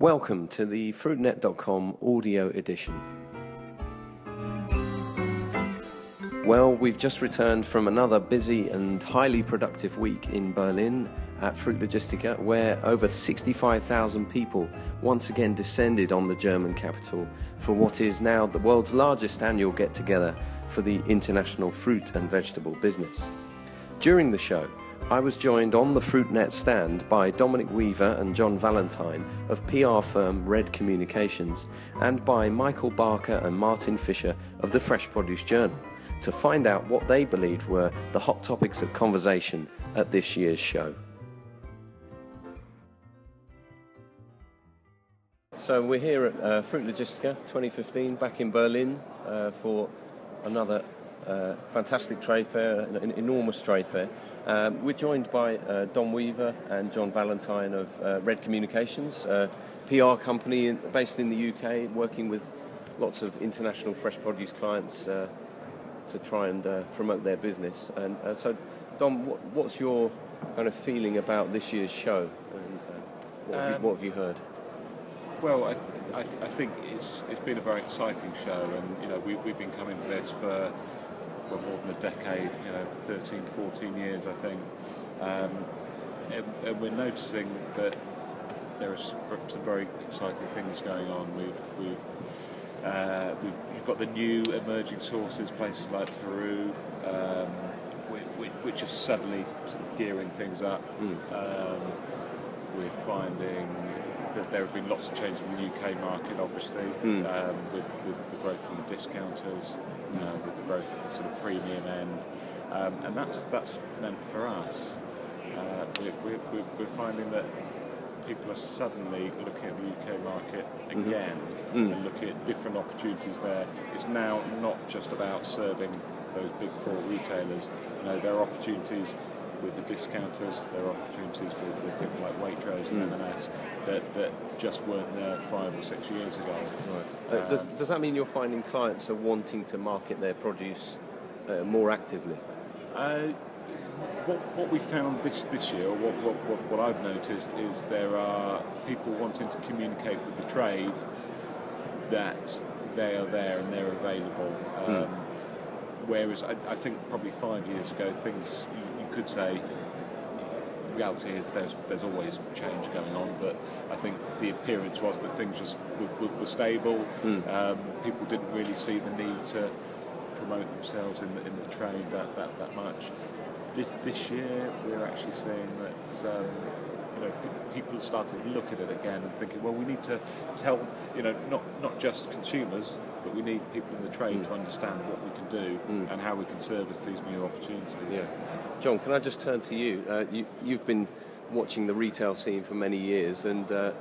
Welcome to the FruitNet.com audio edition. Well, we've just returned from another busy and highly productive week in Berlin at Fruit Logistica, where over 65,000 people once again descended on the German capital for what is now the world's largest annual get together for the international fruit and vegetable business. During the show, I was joined on the FruitNet stand by Dominic Weaver and John Valentine of PR firm Red Communications and by Michael Barker and Martyn Fisher of the Fresh Produce Journal to find out what they believed were the hot topics of conversation at this year's show. So we're here at uh, Fruit Logistica 2015 back in Berlin uh, for another uh, fantastic trade fair, an enormous trade fair. Um, we're joined by uh, Dom Weaver and John Valentine of uh, Red Communications, a PR company in, based in the UK, working with lots of international fresh produce clients uh, to try and uh, promote their business. And uh, so, Dom, what, what's your kind of feeling about this year's show? And, what, have um, you, what, have you, heard? Well, I, I, I, think it's it's been a very exciting show, and you know we, we've been coming to this for well, more than a decade, you know, 13, 14 years, I think. Um, and, and, we're noticing that there are some very exciting things going on. We've, we've, uh, we've, we've got the new emerging sources, places like Peru, um, which, which, are suddenly sort of gearing things up. Mm. Um, we're finding that there have been lots of changes in the UK market, obviously, mm. um, with, with, the growth from the discounters, uh, with the growth of the sort of premium end, um, and that's that's meant for us. Uh, we're, we're, we're, finding that people are suddenly looking at the UK market mm-hmm. again mm-hmm. and looking at different opportunities there. It's now not just about serving those big four retailers. You know, there are opportunities with the discounters, there are opportunities with, with people like Waitrose and mm. M&S that, that just weren't there five or six years ago. Right. Uh, does, does that mean you're finding clients are wanting to market their produce uh, more actively? Uh, what, what we found this, this year, or what, what, what, what I've noticed, is there are people wanting to communicate with the trade that they are there and they're available. Hmm. Um, mm. Whereas I, I, think probably five years ago, things could say reality is there's there's always change going on, but I think the appearance was that things just were, were, were stable. Mm. Um, people didn't really see the need to promote themselves in the, in the trade that, that, that much. This this year we're actually seeing that. Um, you know, people started to look at it again and thinking, well, we need to tell, you know, not not just consumers, but we need people in the trade mm. to understand what we can do mm. and how we can service these new opportunities. Yeah. John, can I just turn to you? Uh, you you've been watching the retail scene for many years, and uh,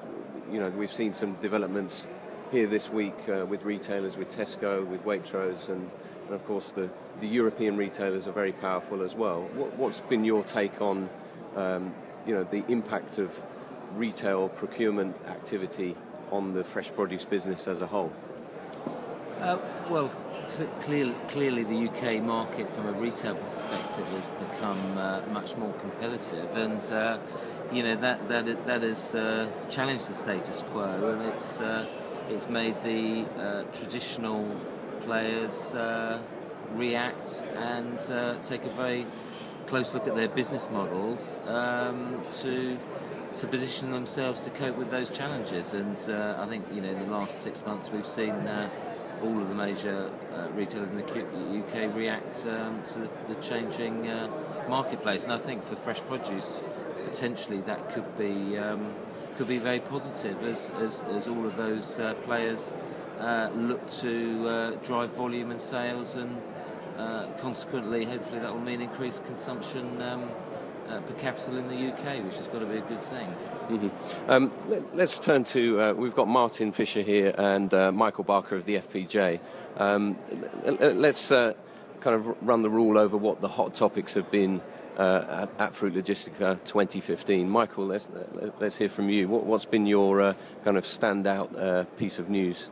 you know we've seen some developments here this week uh, with retailers, with Tesco, with Waitrose, and, and, of course the, the European retailers are very powerful as well. What, has been your take on um, you know the impact of retail procurement activity on the fresh produce business as a whole? Uh, well, clearly, clearly, the UK market from a retail perspective has become uh, much more competitive, and uh, you know that that that has uh, challenged the status quo, and it's uh, it's made the uh, traditional players react and take a very close look at their business models um, to to position themselves to cope with those challenges. And I think you know in the last six months we've seen all of the major uh, retailers in the UK react um, to the, the changing uh, marketplace. And I think for fresh produce, potentially that could be um, could be very positive as, as, as all of those uh, players uh, look to uh, drive volume and sales and uh, consequently hopefully that will mean increased consumption um, per capita in the UK which has got to be a good thing. Mm-hmm. Um, let, us turn to, uh, we've got Martyn Fisher here and uh, Michael Barker of the FPJ. Um, let's uh, kind of run the rule over what the hot topics have been uh, at, at, Fruit Logistica 2015. Michael, let's, let's hear from you. What, has been your uh, kind of standout uh, piece of news?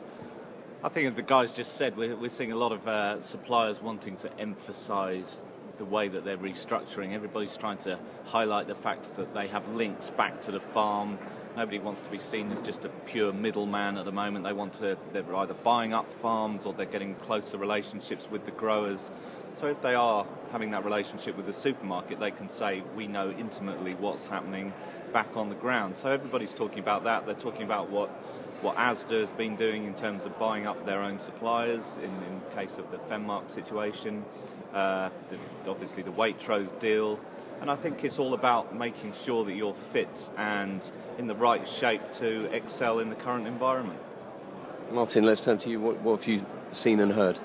I think the guys just said we're, we're seeing a lot of suppliers wanting to emphasise the way that they're restructuring. Everybody's trying to highlight the fact that they have links back to the farm, Nobody wants to be seen as just a pure middleman at the moment. They want to, they're either buying up farms or they're getting closer relationships with the growers. So if they are having that relationship with the supermarket, they can say, we know intimately what's happening back on the ground. So everybody's talking about that. They're talking about what what ASDA has been doing in terms of buying up their own suppliers in, in case of the Fenmarc situation, uh, the, obviously the Waitrose deal. And I think it's all about making sure that you're fit and in the right shape to excel in the current environment. Martyn, let's turn to you. What, what have you seen and heard?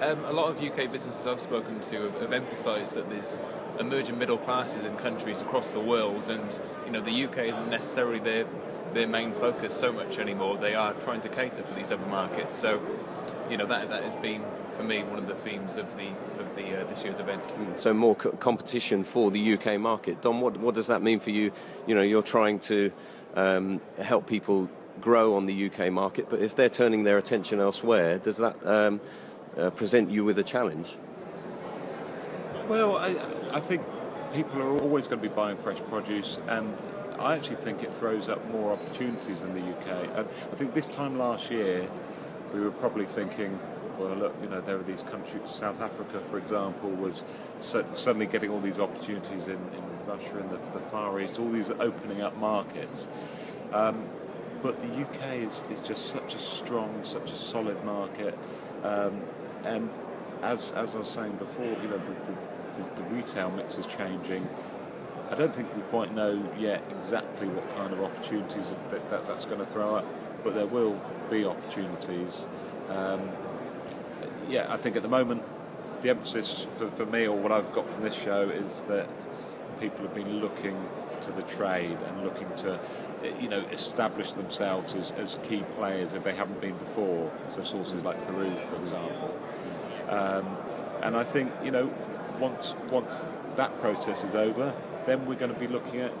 Um, a lot of UK businesses I've spoken to have, have emphasised that there's emerging middle classes in countries across the world, and you know the UK isn't necessarily their their main focus so much anymore. They are trying to cater for these other markets. So, you know, that that has been for me one of the themes of the of the uh, this year's event. Mm, so more co- competition for the UK market. Dom, what what does that mean for you? You know, you're trying to um, help people grow on the UK market, but if they're turning their attention elsewhere, does that um, uh, present you with a challenge? Well, I, I think people are always going to be buying fresh produce, and I actually think it throws up more opportunities in the UK. And I think this time last year, we were probably thinking, well, look, you know, there are these countries, South Africa, for example, was suddenly getting all these opportunities in, in Russia and the, the, Far East, all these opening up markets. Um, but the UK is, is just such a strong, such a solid market. Um, and as, as I was saying before, you know, the, the, the, the retail mix is changing. I don't think we quite know yet exactly what kind of opportunities that, that that's going to throw up, but there will be opportunities. Um, yeah, I think at the moment the emphasis for, for me or what I've got from this show is that people have been looking to the trade and looking to you know establish themselves as, as key players if they haven't been before so sources like Peru for example um, and I think you know once once that process is over then we're going to be looking at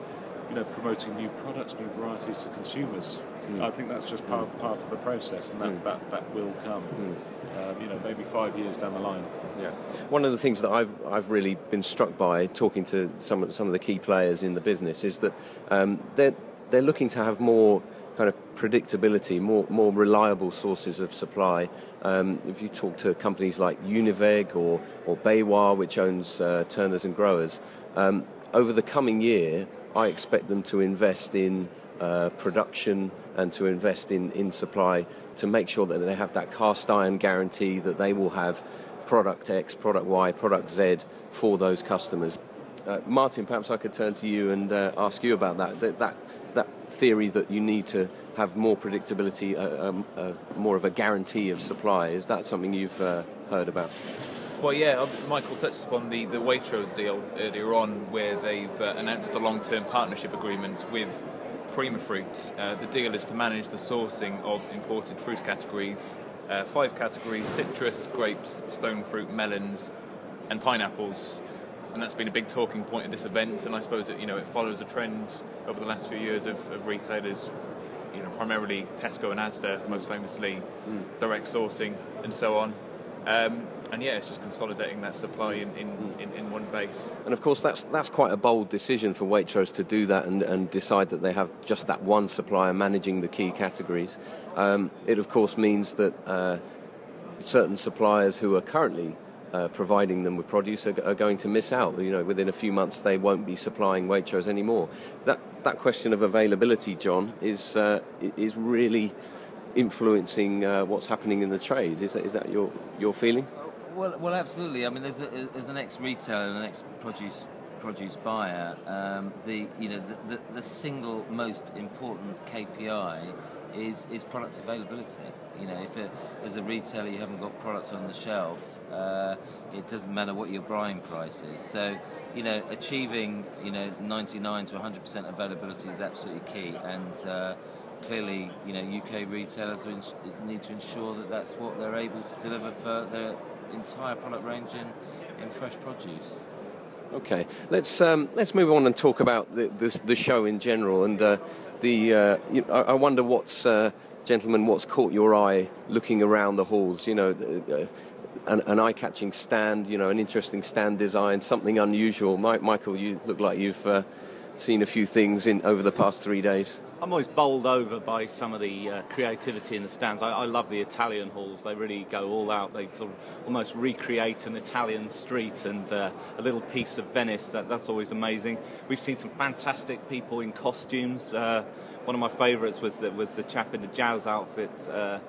you know promoting new products, new varieties to consumers. Mm. I think that's just part mm. part of the process, and that, mm. that, that will come. Mm. Um, you know, maybe five years down the line. Yeah. One of the things that I've I've really been struck by talking to some some of the key players in the business is that um, they're they're looking to have more kind of predictability, more more reliable sources of supply. Um, if you talk to companies like Univeg or or BayWa, which owns uh, Turners and Growers, um, over the coming year, I expect them to invest in uh, production and to invest in, in supply to make sure that they have that cast iron guarantee that they will have product X, product Y, product Z for those customers. Uh, Martyn, perhaps I could turn to you and uh, ask you about that. that. That that theory that you need to have more predictability, uh, um, uh, more of a guarantee of supply. Is that something you've uh, heard about? Well, yeah, uh, Michael touched upon the, the Waitrose deal earlier on, where they've uh, announced the long term partnership agreement with Primafruit. Uh, the deal is to manage the sourcing of imported fruit categories, uh, five categories citrus, grapes, stone fruit, melons, and pineapples. And that's been a big talking point at this event, and I suppose it, you know, it follows a trend over the last few years of, of retailers you know, primarily Tesco and Asda, most famously, mm. direct sourcing and so on. Um, and yeah, it's just consolidating that supply in, in, in, in, one base. And of course, that's that's quite a bold decision for Waitrose to do that and, and decide that they have just that one supplier managing the key categories. Um, it of course means that uh, certain suppliers who are currently uh, providing them with produce are, are, going to miss out. You know, within a few months they won't be supplying Waitrose anymore. That that question of availability, John, is uh, is really influencing uh, what's happening in the trade. Is that is that your your feeling? Well, well, absolutely. I mean, there's, a, an ex-retailer and an ex-produce produce buyer. Um, the you know the, the, the, single most important KPI is is product availability. You know, if it, as a retailer you haven't got products on the shelf, uh, it doesn't matter what your buying price is. So, you know, achieving you know 99 to 100 percent availability is absolutely key and. Uh, clearly, you know, UK retailers need to ensure that that's what they're able to deliver for their entire product range in, in fresh produce. Okay, let's um, let's move on and talk about the the, the show in general, and uh, the uh, you I wonder what's uh, gentlemen, what's caught your eye looking around the halls? You know, uh, an, an eye-catching stand, you know, an interesting stand design, something unusual. Michael, you look like you've uh, seen a few things in over the past three days. I'm always bowled over by some of the uh, creativity in the stands. I, I, love the Italian halls. They really go all out. They sort of almost recreate an Italian street and uh, a little piece of Venice. That, that's always amazing. We've seen some fantastic people in costumes. Uh, one of my favourites was the, was the chap in the jazz outfit. Uh,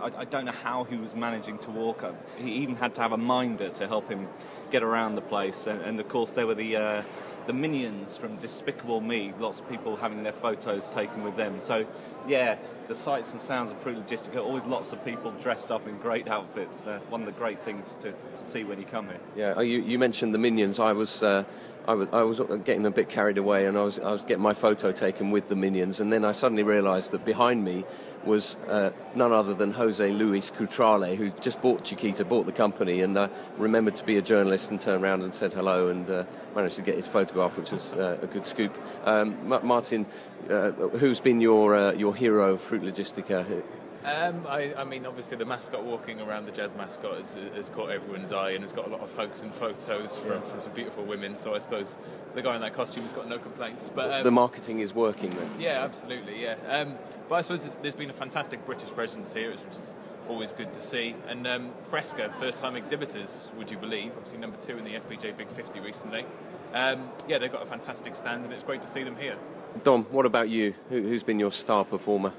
I, I, don't know how he was managing to walk. He even had to have a minder to help him get around the place. And, and of course, there were the uh, the minions from Despicable Me, lots of people having their photos taken with them. So, yeah, the sights and sounds of Fruit Logistica, always lots of people dressed up in great outfits. Uh, one of the great things to, to see when you come here. Yeah, oh, you, you mentioned the minions. I was. Uh, I was, I was getting a bit carried away and I was, I was getting my photo taken with the minions and then I suddenly realised that behind me was uh, none other than Jose Luis Cutrale, who just bought Chiquita, bought the company, and uh, remembered to be a journalist and turned around and said hello and uh, managed to get his photograph, which was uh, a good scoop. Um, Martyn, uh, who's been your uh, your hero of Fruit Logistica? Um, I, I, mean, obviously, the mascot walking around the jazz mascot has, has, caught everyone's eye and has got a lot of hugs and photos from, yeah. from some beautiful women. So I suppose the guy in that costume has got no complaints. But um, the marketing is working then. Yeah, absolutely. Yeah, um, but I suppose there's been a fantastic British presence here, which is always good to see. And um, Fresca, first-time exhibitors, would you believe? Obviously, number two in the FPJ Big 50 recently. Um, yeah, they've got a fantastic stand, and it's great to see them here. Dom, what about you? Who, has been your star performer?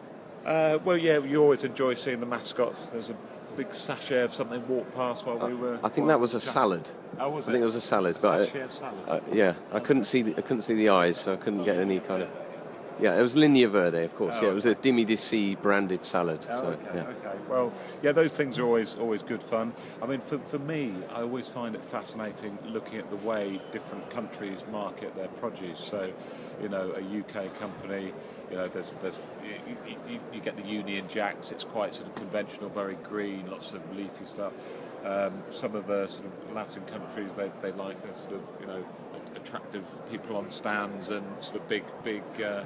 Uh, well, yeah, you always enjoy seeing the mascots. There's a big sachet of something walk past while uh, we were. I think that was a just, salad. Oh, was I think it was a salad, but sachet of salad. Uh, yeah, I couldn't see the, I couldn't see the eyes, so I couldn't get any kind of. Yeah, it was Linea Verde, of course. Oh, yeah, it was a Dimi di branded salad. Oh, so, okay, yeah. okay. Well, yeah, those things are always always good fun. I mean, for, for me, I always find it fascinating looking at the way different countries market their produce. So, you know, a UK company, you know, there's there's you, you, you get the Union Jacks. It's quite sort of conventional, very green, lots of leafy stuff. Um, some of the sort of Latin countries, they, they like the sort of you know attractive people on stands and sort of big big uh,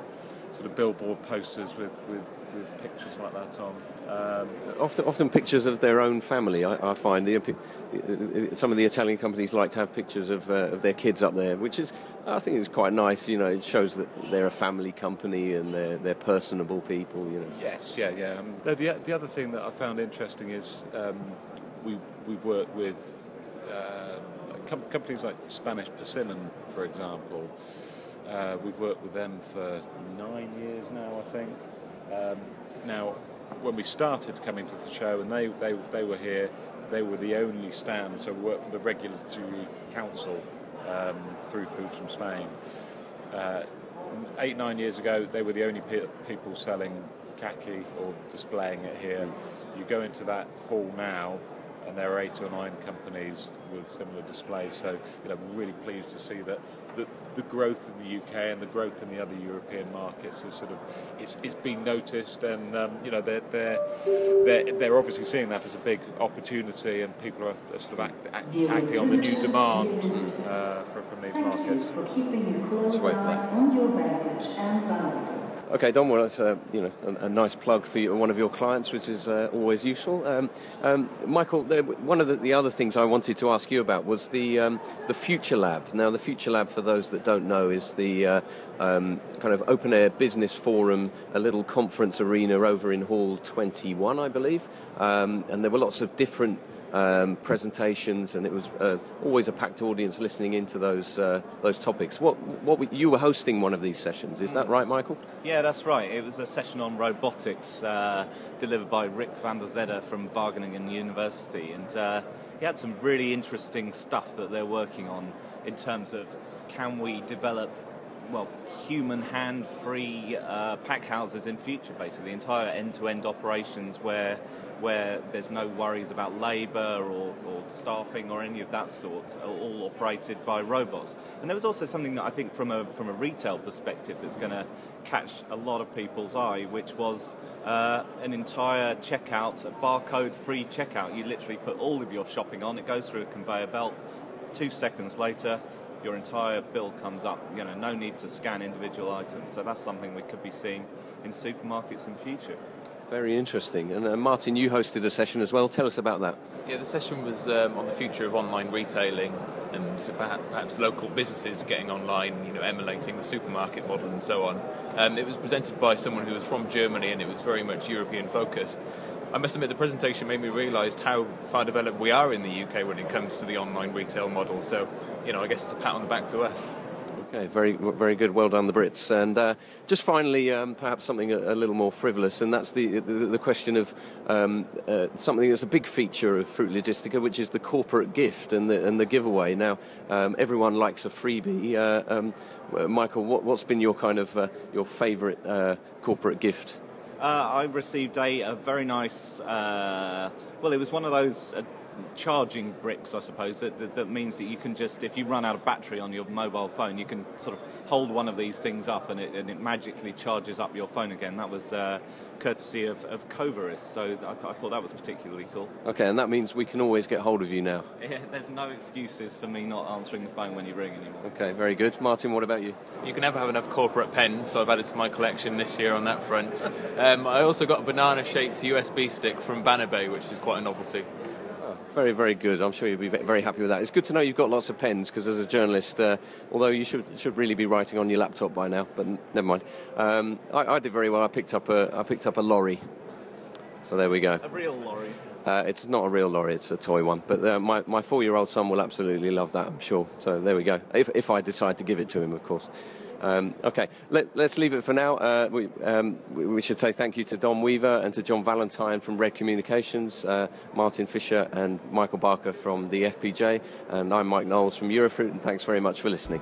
sort of billboard posters with, with, with pictures like that on. Um, often, often pictures of their own family. I, I find the, some of the Italian companies like to have pictures of, uh, of their kids up there, which is I think is quite nice. You know, it shows that they're a family company and they're, they're personable people. You know. Yes, yeah, yeah. Um, the, the other thing that I found interesting is um, we we've worked with uh, com- companies like Spanish Persimmon, for example. Uh, we've worked with them for nine years now, I think. Um, now, when we started coming to the show, and they, they, they were here, they were the only stand, so we worked for the Regulatory Council um, through Foods from Spain. Uh, eight, nine years ago, they were the only pe- people selling khaki or displaying it here. You go into that hall now, and there are eight or nine companies with similar displays. So, you know, we're really pleased to see that the, the growth in the UK and the growth in the other European markets is sort of it's, it's been noticed, and um, you know they're, they're they're they're obviously seeing that as a big opportunity, and people are, are sort of act, act, acting on the new demand uh, for, from these markets. Let's wait for that. Okay, Dom. Well, that's a you know a, a nice plug for you, one of your clients, which is uh, always useful. Um, um, Michael, there, one of the, the, other things I wanted to ask you about was the um, the Future Lab. Now, the Future Lab, for those that don't know, is the uh, um, kind of open air business forum, a little conference arena over in Hall 21, I believe, um, and there were lots of different um, presentations, and it was uh, always a packed audience listening into those uh, those topics. What what you were hosting one of these sessions? Is that right, Michael? Yeah, that's right. It was a session on robotics uh, delivered by Rick van der Zedde from Wageningen University, and uh, he had some really interesting stuff that they're working on in terms of can we develop well, human hand-free uh, pack houses in future, basically entire end-to-end operations where where there's no worries about labour or, or, staffing or any of that sort, all operated by robots. And there was also something that I think, from a from a retail perspective, that's going to catch a lot of people's eye, which was uh, an entire checkout, a barcode-free checkout. You literally put all of your shopping on; it goes through a conveyor belt. Two seconds later, your entire bill comes up. You know, no need to scan individual items. So that's something we could be seeing in supermarkets in future. Very interesting. And uh, Martyn, you hosted a session as well. Tell us about that. Yeah, the session was um, on the future of online retailing and perhaps local businesses getting online, you know, emulating the supermarket model and so on. Um, it was presented by someone who was from Germany and it was very much European focused. I must admit, the presentation made me realise how far developed we are in the UK when it comes to the online retail model. So, you know, I guess it's a pat on the back to us. Okay, very, very good. Well done, the Brits. And uh, just finally, um, perhaps something a, a, little more frivolous, and that's the the, the question of um, uh, something that's a big feature of Fruit Logistica, which is the corporate gift and the and the giveaway. Now, um, everyone likes a freebie. Uh, um, Michael, what, has been your kind of uh, your favourite uh, corporate gift? Uh, I received a, a very nice. Uh, well, it was one of those uh, charging bricks, I suppose, that, that, that, means that you can just, if you run out of battery on your mobile phone, you can sort of hold one of these things up and it, and it magically charges up your phone again. That was uh, courtesy of, of Coveris, so I, I, thought that was particularly cool. Okay, and that means we can always get hold of you now. Yeah, there's no excuses for me not answering the phone when you ring anymore. Okay, very good. Martyn, what about you? You can never have enough corporate pens, so I've added to my collection this year on that front. Um, I also got a banana shaped USB stick from Banner Bay, which is quite a novelty. Very, very good. I'm sure you'll be very happy with that. It's good to know you've got lots of pens because, as a journalist, uh, although you should should really be writing on your laptop by now, but never mind. Um, I, I, did very well. I picked up a I picked up a lorry. So there we go. A real lorry. Uh, it's not a real lorry; it's a toy one. But uh, my my four year old son will absolutely love that. I'm sure. So there we go. If if I decide to give it to him, of course. Um, okay, Let, us leave it for now. Uh, we, um, we, should say thank you to Dom Weaver and to John Valentine from Red Communications, uh, Martyn Fisher and Michael Barker from the FPJ, and I'm Mike Knowles from Eurofruit, and thanks very much for listening.